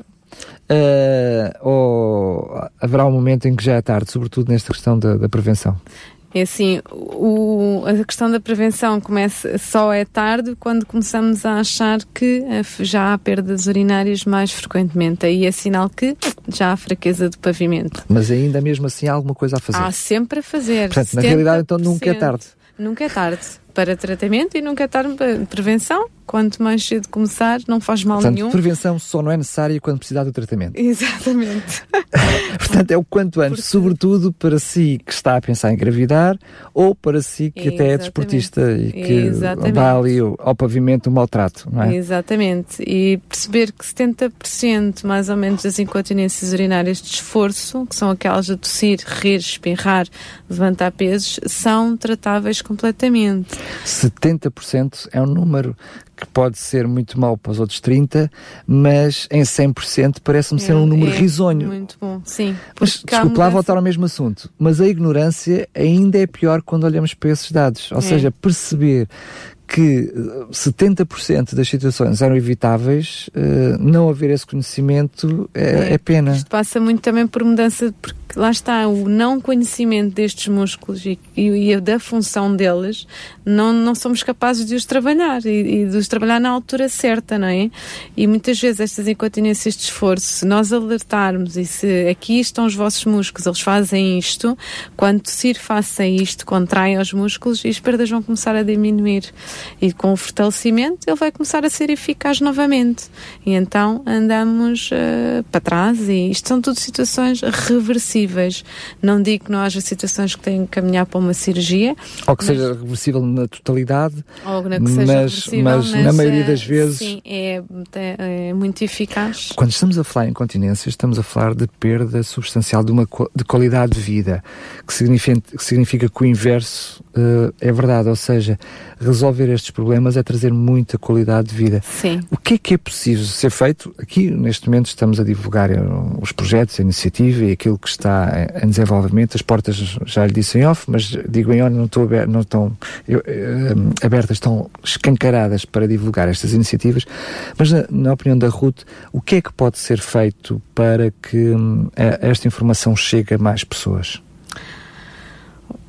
Ah, ou haverá um momento em que já é tarde, sobretudo nesta questão da, da prevenção? É assim, o, a questão da prevenção começa só é tarde quando começamos a achar que f- já há perdas urinárias mais frequentemente. Aí é sinal que já há fraqueza do pavimento. Mas ainda mesmo assim há alguma coisa a fazer. Há sempre a fazer. Portanto, na realidade, então nunca é 70%. tarde. Nunca é tarde para tratamento e nunca é tarde para prevenção. Quanto mais cedo começar, não faz mal Portanto, nenhum. prevenção só não é necessária quando precisar do tratamento. *laughs* Exatamente. *laughs* Portanto, é o quanto antes, Porque- sobretudo para si que está a pensar em engravidar ou para si que até é Exatamente. desportista e que Exatamente. dá ali ao ao pavimento o maltrato, não é? Exatamente. E perceber que 70% mais ou menos das incontinências urinárias de esforço, que são aquelas de tossir, rir, espirrar, levantar pesos, são tratáveis completamente. 70% é um número que pode ser muito mau para os outros 30%, mas em 100% parece-me ser um número É risonho. Muito bom, sim. Mas desculpe lá voltar ao mesmo assunto, mas a ignorância ainda é pior quando olhamos para esses dados. Ou É. seja, perceber que eh, 70% das situações eram evitáveis, eh, não haver esse conhecimento é, É. é pena. Isto passa muito também por mudança, porque lá está o não conhecimento destes músculos e, e, e da função deles, não, não somos capazes de os trabalhar e, e de os trabalhar na altura certa, não é? E muitas vezes estas incontinências de esforço, se nós alertarmos e se aqui estão os vossos músculos, eles fazem isto, quando tossir faça isto, contrai os músculos e as perdas vão começar a diminuir. E com o fortalecimento ele vai começar a ser eficaz novamente. E então andamos eh, para trás e isto são tudo situações reversíveis. Reversíveis. Não digo que não haja situações que tenham que caminhar para uma cirurgia. Ou que mas, seja reversível na totalidade. Ou que seja mas, mas, mas, na maioria das vezes. Sim, é, é, é, muito eficaz. Quando estamos a falar em continência, estamos a falar de perda substancial de uma de qualidade de vida, que significa que, significa que o inverso uh, é verdade, ou seja, resolver estes problemas é trazer muita qualidade de vida. Sim. O que é que é possível ser feito? Aqui, neste momento, estamos a divulgar eh, os projetos, a iniciativa e aquilo que está em desenvolvimento. As portas já lhe disse em off, mas digo em on, não, estou aberto, não estão eu, uh, abertas, estão escancaradas para divulgar estas iniciativas. Mas, na, na, opinião da Ruth, o que é que pode ser feito para que um, esta informação chegue a mais pessoas?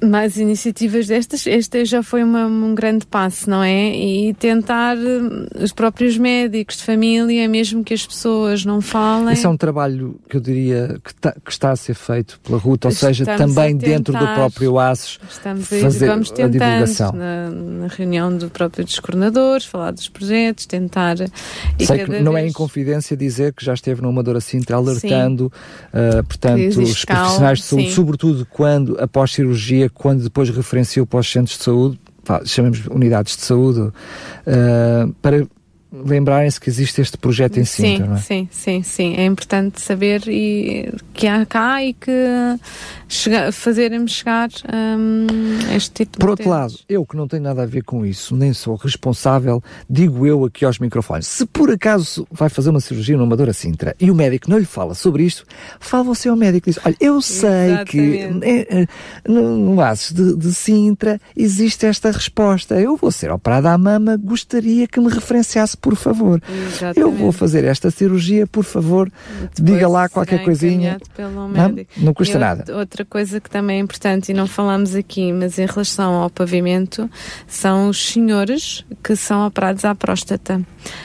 Mais iniciativas destas, este já foi uma, um grande passo, não é? E tentar eh, os próprios médicos de família, mesmo que as pessoas não falem. Esse é um trabalho que eu diria que, tá, que está a ser feito pela Ruta, ou seja, também tentar, dentro do próprio ASES, fazer vamos a divulgação. Na, na, reunião do próprio dos coordenadores, falar dos projetos, tentar. Sei que não vez... é em confidência dizer que já esteve no Amadora Sintra alertando, uh, portanto, os profissionais de saúde, sobretudo quando após cirurgia quando depois referenciou para os centros de saúde, chamamos unidades de saúde, uh, para lembrarem-se que existe este projeto em Sintra, sim, não é? Sim, sim, sim. É importante saber e, que há cá e que chega, fazerem-me chegar um, este tipo Por outro lado, eu que não tenho nada a ver com isso, nem sou responsável, digo eu aqui aos microfones, se por acaso vai fazer uma cirurgia no Amadora Sintra e o médico não lhe fala sobre isto, fala você ao médico e diz, olha, eu sei Exatamente. que é, é, no, no Aces de, de Sintra existe esta resposta, eu vou ser operada à mama, gostaria que me referenciasse por favor. Exatamente. Eu vou fazer esta cirurgia, por favor, diga lá qualquer coisinha. Não, não custa nada. Outra coisa que também é importante e não falamos aqui, mas em relação ao pavimento, são os senhores que são operados à próstata.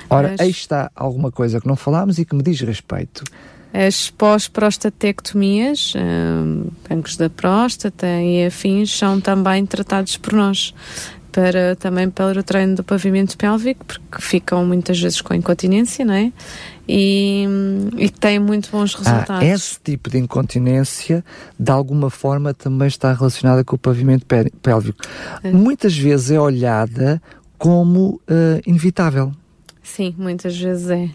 Ora, As... aí está alguma coisa que não falámos e que me diz respeito. As pós-prostatectomias, bancos da próstata e afins, são também tratados por nós para também para o treino do pavimento pélvico, porque ficam muitas vezes com incontinência, não é? E, e têm muito bons ah, resultados. Ah, esse tipo de incontinência, de alguma forma, também está relacionada com o pavimento pélvico. É. Muitas vezes é olhada como uh, inevitável. Sim, muitas vezes é.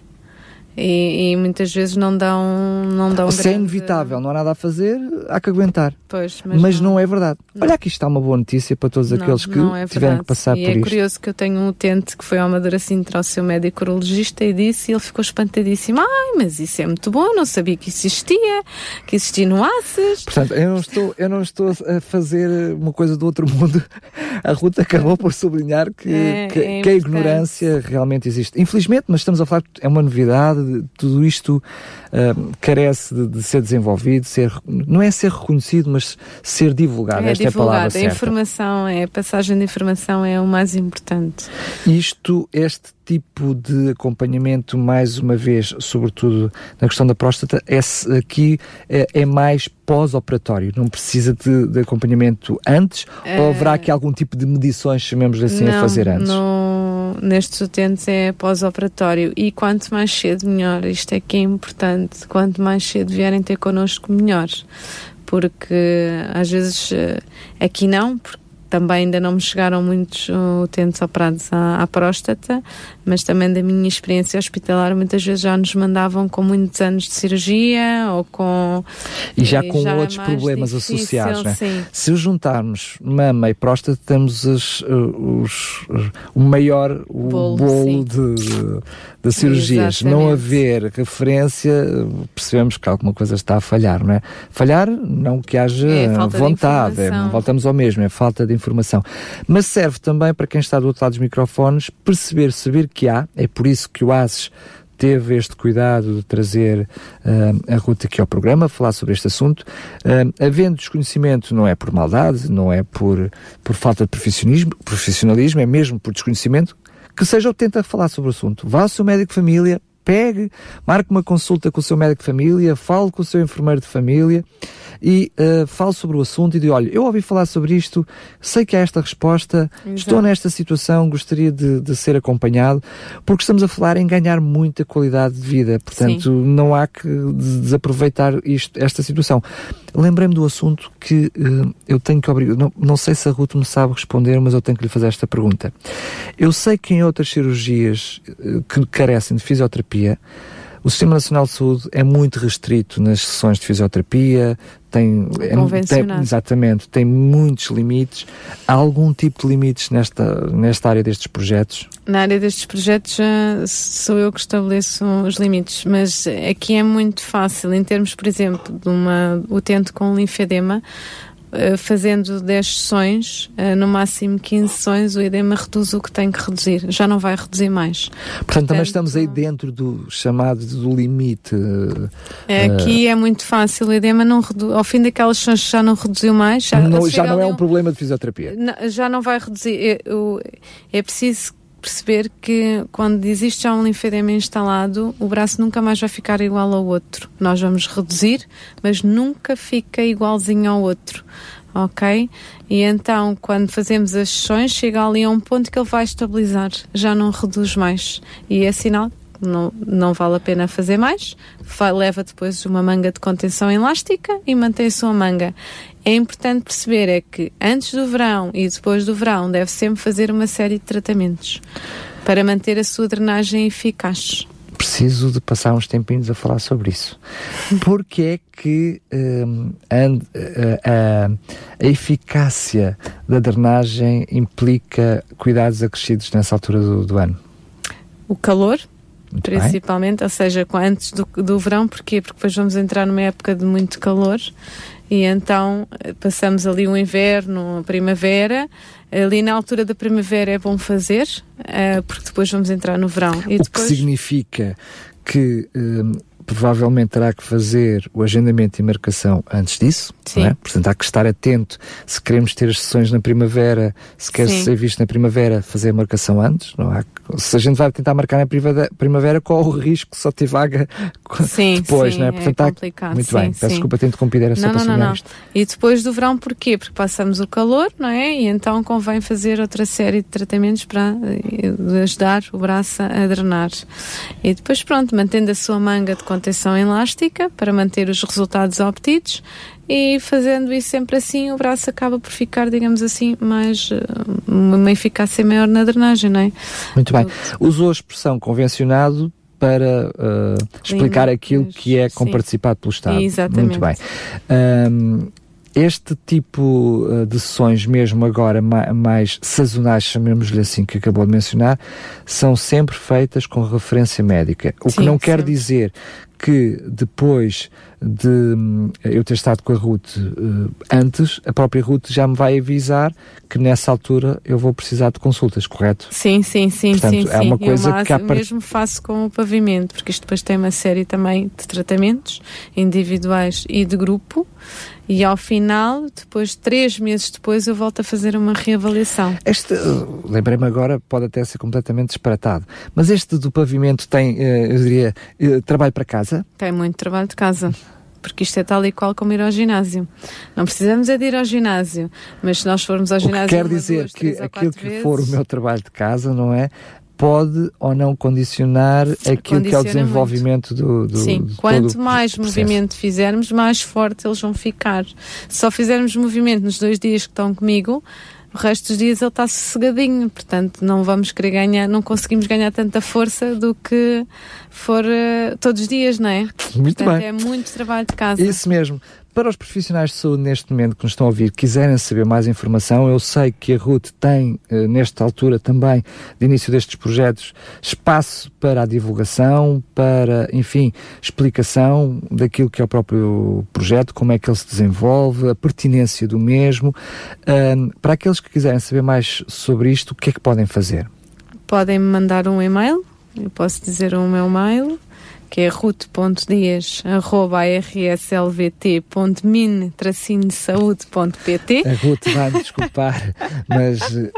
E, e, muitas vezes não dão não dão se é grande... é inevitável não há nada a fazer há que aguentar. Pois, mas, mas não, não, é verdade. Não. olha aqui está uma boa notícia para todos aqueles que é tiveram que passar e por é isto. é curioso que eu tenho um utente que foi ao Madeira Sintra ao seu médico urologista e disse e ele ficou espantadíssimo. Ai mas isso é muito bom não sabia que existia que existia no ACES. Portanto eu não estou eu não estou a fazer uma coisa do outro mundo. A Ruta acabou por sublinhar que, é, que, é que a ignorância realmente existe. Infelizmente mas estamos a falar é uma novidade tudo isto uh, carece de, de, ser desenvolvido, ser, não é ser reconhecido, mas ser divulgado. É Esta divulgado. é a palavra certa. A informação, é, a passagem de informação é o mais importante. Isto, este tipo de acompanhamento, mais uma vez, sobretudo na questão da próstata, é, aqui é, é mais pós-operatório, não precisa de, de acompanhamento antes é... ou haverá aqui algum tipo de medições, chamemos assim, não, a fazer antes? Não, nestes utentes é pós-operatório. E quanto mais cedo melhor, isto é que é importante, quanto mais cedo vierem ter connosco melhor, porque às vezes eh, aqui não, porque também ainda não me chegaram muitos utentes operados à, à, próstata, mas também da minha experiência hospitalar, muitas vezes já nos mandavam com muitos anos de cirurgia ou com. E já com já outros problemas difícil, associados, né? Se juntarmos mama e próstata, temos os, os, os o maior o bolo, bolo de, de, de, cirurgias. Exatamente. Não haver referência, percebemos que alguma coisa está a falhar, não é? Falhar, não que haja é vontade, é, voltamos ao mesmo, é falta de informação. Mas serve também para quem está do outro lado dos microfones perceber, saber que há, é por isso que o ASES teve este cuidado de trazer uh, a Ruta aqui ao programa, falar sobre este assunto. Uh, havendo desconhecimento, não é por maldade, não é por, por falta de profissionalismo, profissionalismo, é mesmo por desconhecimento, que seja o tenta falar sobre o assunto. Vá ao seu médico de família, pegue, marque uma consulta com o seu médico de família, fale com o seu enfermeiro de família e uh, fale sobre o assunto e diga, olha, eu ouvi falar sobre isto, sei que há esta resposta, Exato. estou nesta situação, gostaria de, de, ser acompanhado, porque estamos a falar em ganhar muita qualidade de vida, portanto Sim. não há que desaproveitar isto, esta situação. Lembrei-me do assunto que uh, eu tenho que obrigar. Não, não sei se a Ruth me sabe responder, mas eu tenho que lhe fazer esta pergunta. Eu sei que em outras cirurgias uh, que carecem de fisioterapia, o Sistema Nacional de Saúde é muito restrito nas sessões de fisioterapia, tem, é, tem, exatamente, tem muitos limites. Há algum tipo de limites nesta, nesta área destes projetos? Na área destes projetos sou eu que estabeleço os limites, mas aqui é muito fácil, em termos, por exemplo, de uma utente com linfedema, fazendo 10 sessões, uh, no máximo 15 sessões, o edema reduz o que tem que reduzir, já não vai reduzir mais. Portanto, Portanto também estamos aí dentro do chamado do limite. Uh, aqui é muito fácil, o edema não reduz, ao fim daquelas sessões já não reduziu mais. Já não, já não é um problema de fisioterapia. Não, já não vai reduzir. É, é preciso perceber que quando existe já um linfedema instalado, o braço nunca mais vai ficar igual ao outro. Nós vamos reduzir, mas nunca fica igualzinho ao outro. Ok? E então, quando fazemos as sessões, chega ali a um ponto que ele vai estabilizar, já não reduz mais. E é sinal não, não vale a pena fazer mais, leva depois uma manga de contenção elástica e mantém a sua manga é importante perceber é que antes do verão e depois do verão deve sempre fazer uma série de tratamentos para manter a sua drenagem eficaz. Preciso de passar uns tempinhos a falar sobre isso. Porque é que um, a, a, a, eficácia da drenagem implica cuidados acrescidos nessa altura do, do ano? O calor, muito principalmente, bem. ou seja, antes do, do verão, porquê? Porque depois vamos entrar numa época de muito calor e então eh, passamos ali o inverno, a primavera. Ali na altura da primavera é bom fazer, uh, porque depois vamos entrar no verão. E o depois... que significa que um, provavelmente terá que fazer o agendamento e marcação antes disso. Sim. É? Portanto, há que estar atento se queremos ter as sessões na primavera, se quer Sim. ser visto na primavera, fazer a marcação antes. Não há, se a gente vai tentar marcar na primavera, qual o risco só ter vaga *laughs* sim, depois, sim, não é? Portanto, é complicado. Muito sim, bem, peço desculpa interrompido, era só não, não, não, isto. E depois do verão, porquê? Porque passamos o calor, não é? E então convém fazer outra série de tratamentos para eh, ajudar o braço a drenar. E depois, pronto, mantendo a sua manga de contenção elástica para manter os resultados obtidos e fazendo isso sempre assim, o braço acaba por ficar, digamos assim, mais eh, uma eficácia maior na drenagem, não é? Muito bem. Usou a expressão convencionado para uh, explicar aquilo que é comparticipado pelo Estado. Exatamente. Muito bem. Um, este tipo uh, de sessões, mesmo agora ma mais sazonais, chamemos-lhe assim, que acabou de mencionar, são sempre feitas com referência médica. O sim, que não quer dizer que depois de hum, eu ter estado com a Ruth uh, antes, a própria Ruth já me vai avisar que nessa altura eu vou precisar de consultas, correto? Sim, sim, sim, Portanto, sim. É uma sim. coisa eu que há part... mesmo faço com o pavimento, porque isto depois tem uma série também de tratamentos individuais e de grupo e ao final, depois, três meses depois, eu volto a fazer uma reavaliação. Este, lembrei-me agora, pode até ser completamente disparatado, mas este do pavimento tem, eh, eu diria, eh, trabalho para casa? Tem muito trabalho de casa porque isto é tal e qual como ir ao ginásio. Não precisamos é de ir ao ginásio, mas se nós formos ao ginásio. quer dizer duas, que aquilo que vezes, for o meu trabalho de casa, não é? Pode ou não condicionar aquilo que é o desenvolvimento do, do Sim, do quanto mais movimento fizermos, mais forte eles vão ficar. Se só fizermos movimento nos dois dias que estão comigo, o resto dos dias ele está sossegadinho, portanto não vamos querer ganhar, não conseguimos ganhar tanta força do que for uh, todos os dias, não é? *laughs* Muito portanto, bem. É muito trabalho de casa. Isso mesmo. Para os profissionais de saúde neste momento que nos estão a ouvir, quiserem saber mais informação, eu sei que a RUT tem, eh, nesta altura também, de início destes projetos, espaço para a divulgação, para, enfim, explicação daquilo que é o próprio projeto, como é que ele se desenvolve, a pertinência do mesmo. para aqueles que quiserem saber mais sobre isto, o que é que podem fazer? Podem me mandar um e-mail, eu posso dizer o meu e-mail, que é ruth.dias.rsLVT.min-saúde.pt A Ruth vai-me desculpar, mas uh,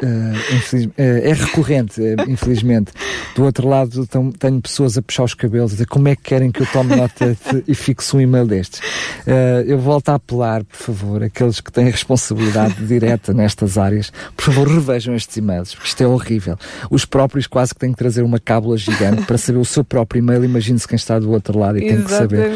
infeliz, uh, é recorrente, uh, infelizmente. Do outro lado, tão, tenho pessoas a puxar os cabelos, a dizer como é que querem que eu tome nota de, *laughs* e fixe um e-mail destes. eu volto a apelar, por favor, aqueles que têm responsabilidade direta nestas áreas, por favor, revejam estes e-mails, porque isto é horrível. Os próprios quase que têm que trazer uma cábula gigante para saber o seu próprio e-mail, imagine-se quem está do outro lado e tem que saber.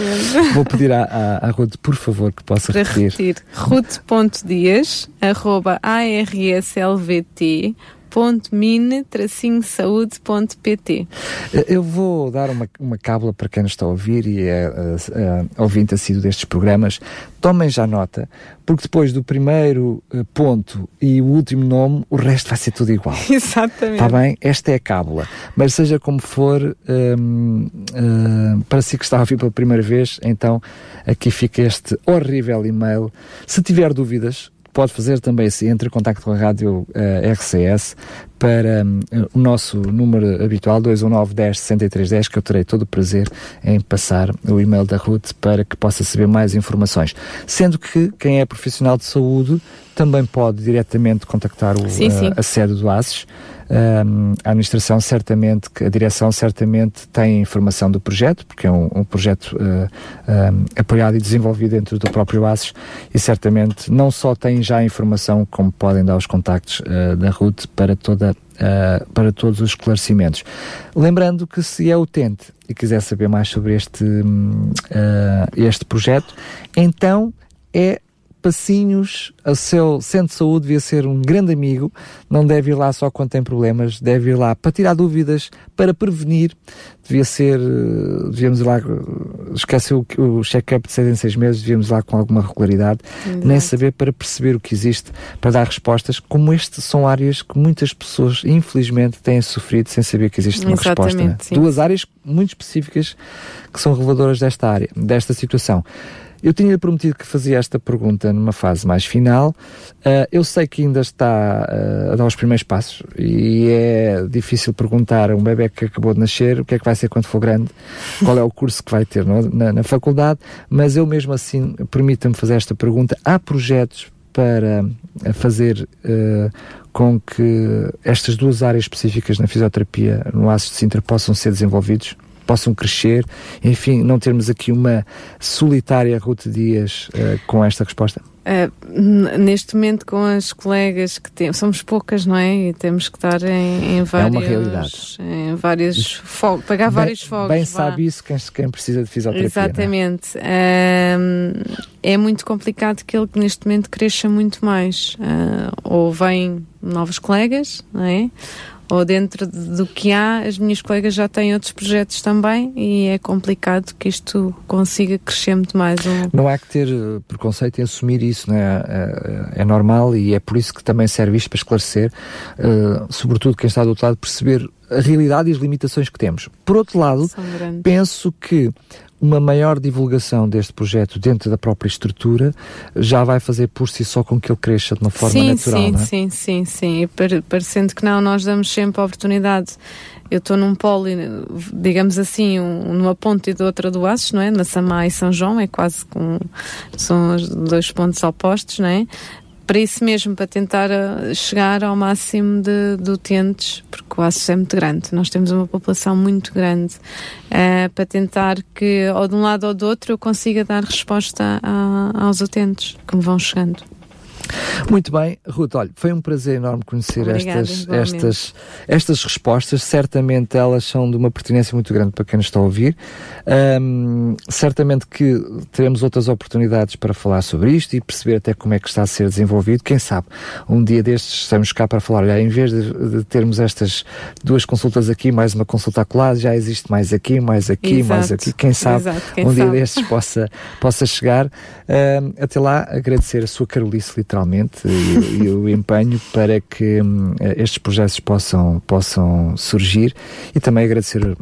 Vou pedir à, à, à Ruth, por favor, que possa repetir. repetir, ruth.dias, arroba arslvt www.mine-saúde.pt Eh, Eu vou dar uma, uma cábula para quem nos está a ouvir e é uh, uh, ouvinte assíduo destes programas. Tomem já nota, porque depois do primeiro uh, ponto e o último nome, o resto vai ser tudo igual. *laughs* Exatamente. Está bem? Esta é a cábula. Mas seja como for, um, uh, para si que está a ouvir pela primeira vez, então aqui fica este horrível e-mail. Se tiver dúvidas, pode fazer também assim, entre em contato com a Rádio uh, RCS para um, o nosso número habitual 219 10 63 10 que eu terei todo o prazer em passar o e-mail da Ruth para que possa saber mais informações. Sendo que quem é profissional de saúde também pode diretamente contactar o, sim, sim. A, a sede do ASES um, a administração certamente, a direção certamente tem informação do projeto, porque é um, um projeto uh, um, apoiado e desenvolvido dentro do próprio ASES e certamente não só tem já informação, como podem dar os contactos uh, da RUT para toda Uh, para todos os esclarecimentos. Lembrando que se é utente e quiser saber mais sobre este, uh, este projeto, então é passinhos, o seu centro de saúde devia ser um grande amigo, não deve ir lá só quando tem problemas, deve ir lá para tirar dúvidas, para prevenir, devia ser, devíamos ir lá, esquece o, o check-up de seis em seis meses, devíamos ir lá com alguma regularidade, Exato. nem saber para perceber o que existe, para dar respostas, como este são áreas que muitas pessoas, infelizmente, têm sofrido sem saber que existe uma Exatamente, resposta. Sim. Duas áreas muito específicas que são reveladoras desta área, desta situação. Eu tinha prometido que fazia esta pergunta numa fase mais final. Uh, eu sei que ainda está uh, a dar os primeiros passos e é difícil perguntar a um bebê que acabou de nascer o que é que vai ser quando for grande, qual é o curso que vai ter no, na, na, faculdade, mas eu mesmo assim permita-me fazer esta pergunta. Há projetos para fazer uh, com que estas duas áreas específicas na fisioterapia no ASIS de Sintra possam ser desenvolvidos? Possam crescer, enfim, não termos aqui uma solitária Ruth Dias uh, com esta resposta? Uh, neste momento, com as colegas que temos, somos poucas, não é? E temos que estar em, em vários. É uma realidade. Em vários fogos, pagar bem, vários fogos. Bem vá. sabe isso quem, quem, precisa de fisioterapia. Exatamente. É? Uh, é muito complicado que ele neste momento cresça muito mais. Uh, ou vêm novos colegas, não é? Ou dentro do que há, as minhas colegas já têm outros projetos também e é complicado que isto consiga crescer muito mais. Um... Não há que ter preconceito em assumir isso, não é? É, é normal e é por isso que também serve isto para esclarecer, uh, sobretudo quem está do outro lado, perceber a realidade e as limitações que temos. Por outro lado, penso que uma maior divulgação deste projeto dentro da própria estrutura já vai fazer por si só com que ele cresça de uma forma sim, natural, sim, é? Sim, sim, sim. E parecendo que não, nós damos sempre a oportunidade. Eu estou num polo, digamos assim, um, numa ponta e de outra do Aços, não é? Na Samá e São João, é quase com. são os dois pontos opostos, não é? Para isso mesmo, para tentar uh, chegar ao máximo de, de utentes, porque o ASUS é muito grande, nós temos uma população muito grande, uh, para tentar que, ou de um lado ou do outro, eu consiga dar resposta a, aos utentes que me vão chegando. Muito bem, Ruth, olha, foi um prazer enorme conhecer Obrigada, estas, estas, estas respostas. Certamente elas são de uma pertinência muito grande para quem nos está a ouvir. Um, certamente que teremos outras oportunidades para falar sobre isto e perceber até como é que está a ser desenvolvido. Quem sabe, um dia destes estamos cá para falar, olha, em vez de, de termos estas duas consultas aqui, mais uma consulta acolá, já existe mais aqui, mais aqui, Exato. mais aqui. Quem sabe, Exato, quem um dia sabe. destes possa, possa chegar. Um, até lá, agradecer a sua Carolice, literalmente, e, e, o empenho para que um, estes projetos possam, possam surgir e também agradecer uh,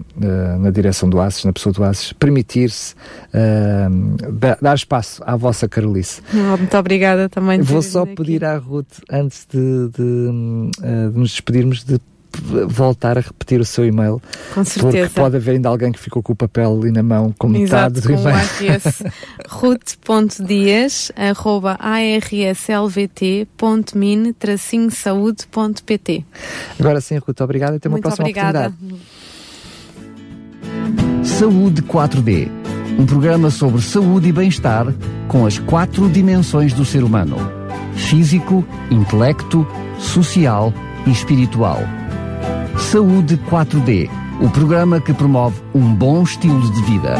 na direção do ASES, na pessoa do ASES, permitir-se uh, dar espaço à vossa Carolice. Muito obrigada também. Vou só pedir à Ruth, antes de, de, uh, de nos despedirmos, de voltar a repetir o seu e-mail. Com certeza. Porque pode haver ainda alguém que ficou com o papel ali na mão com metade Exato, do e-mail. *laughs* ruth.dias arroba arslvt.min-saúde.pt Agora sim, Ruth, obrigado e até uma Muito próxima obrigada. oportunidade. Saúde 4D. Um programa sobre saúde e bem-estar com as quatro dimensões do ser humano: físico, intelecto, social e espiritual. Saúde 4D o programa que promove um bom estilo de vida.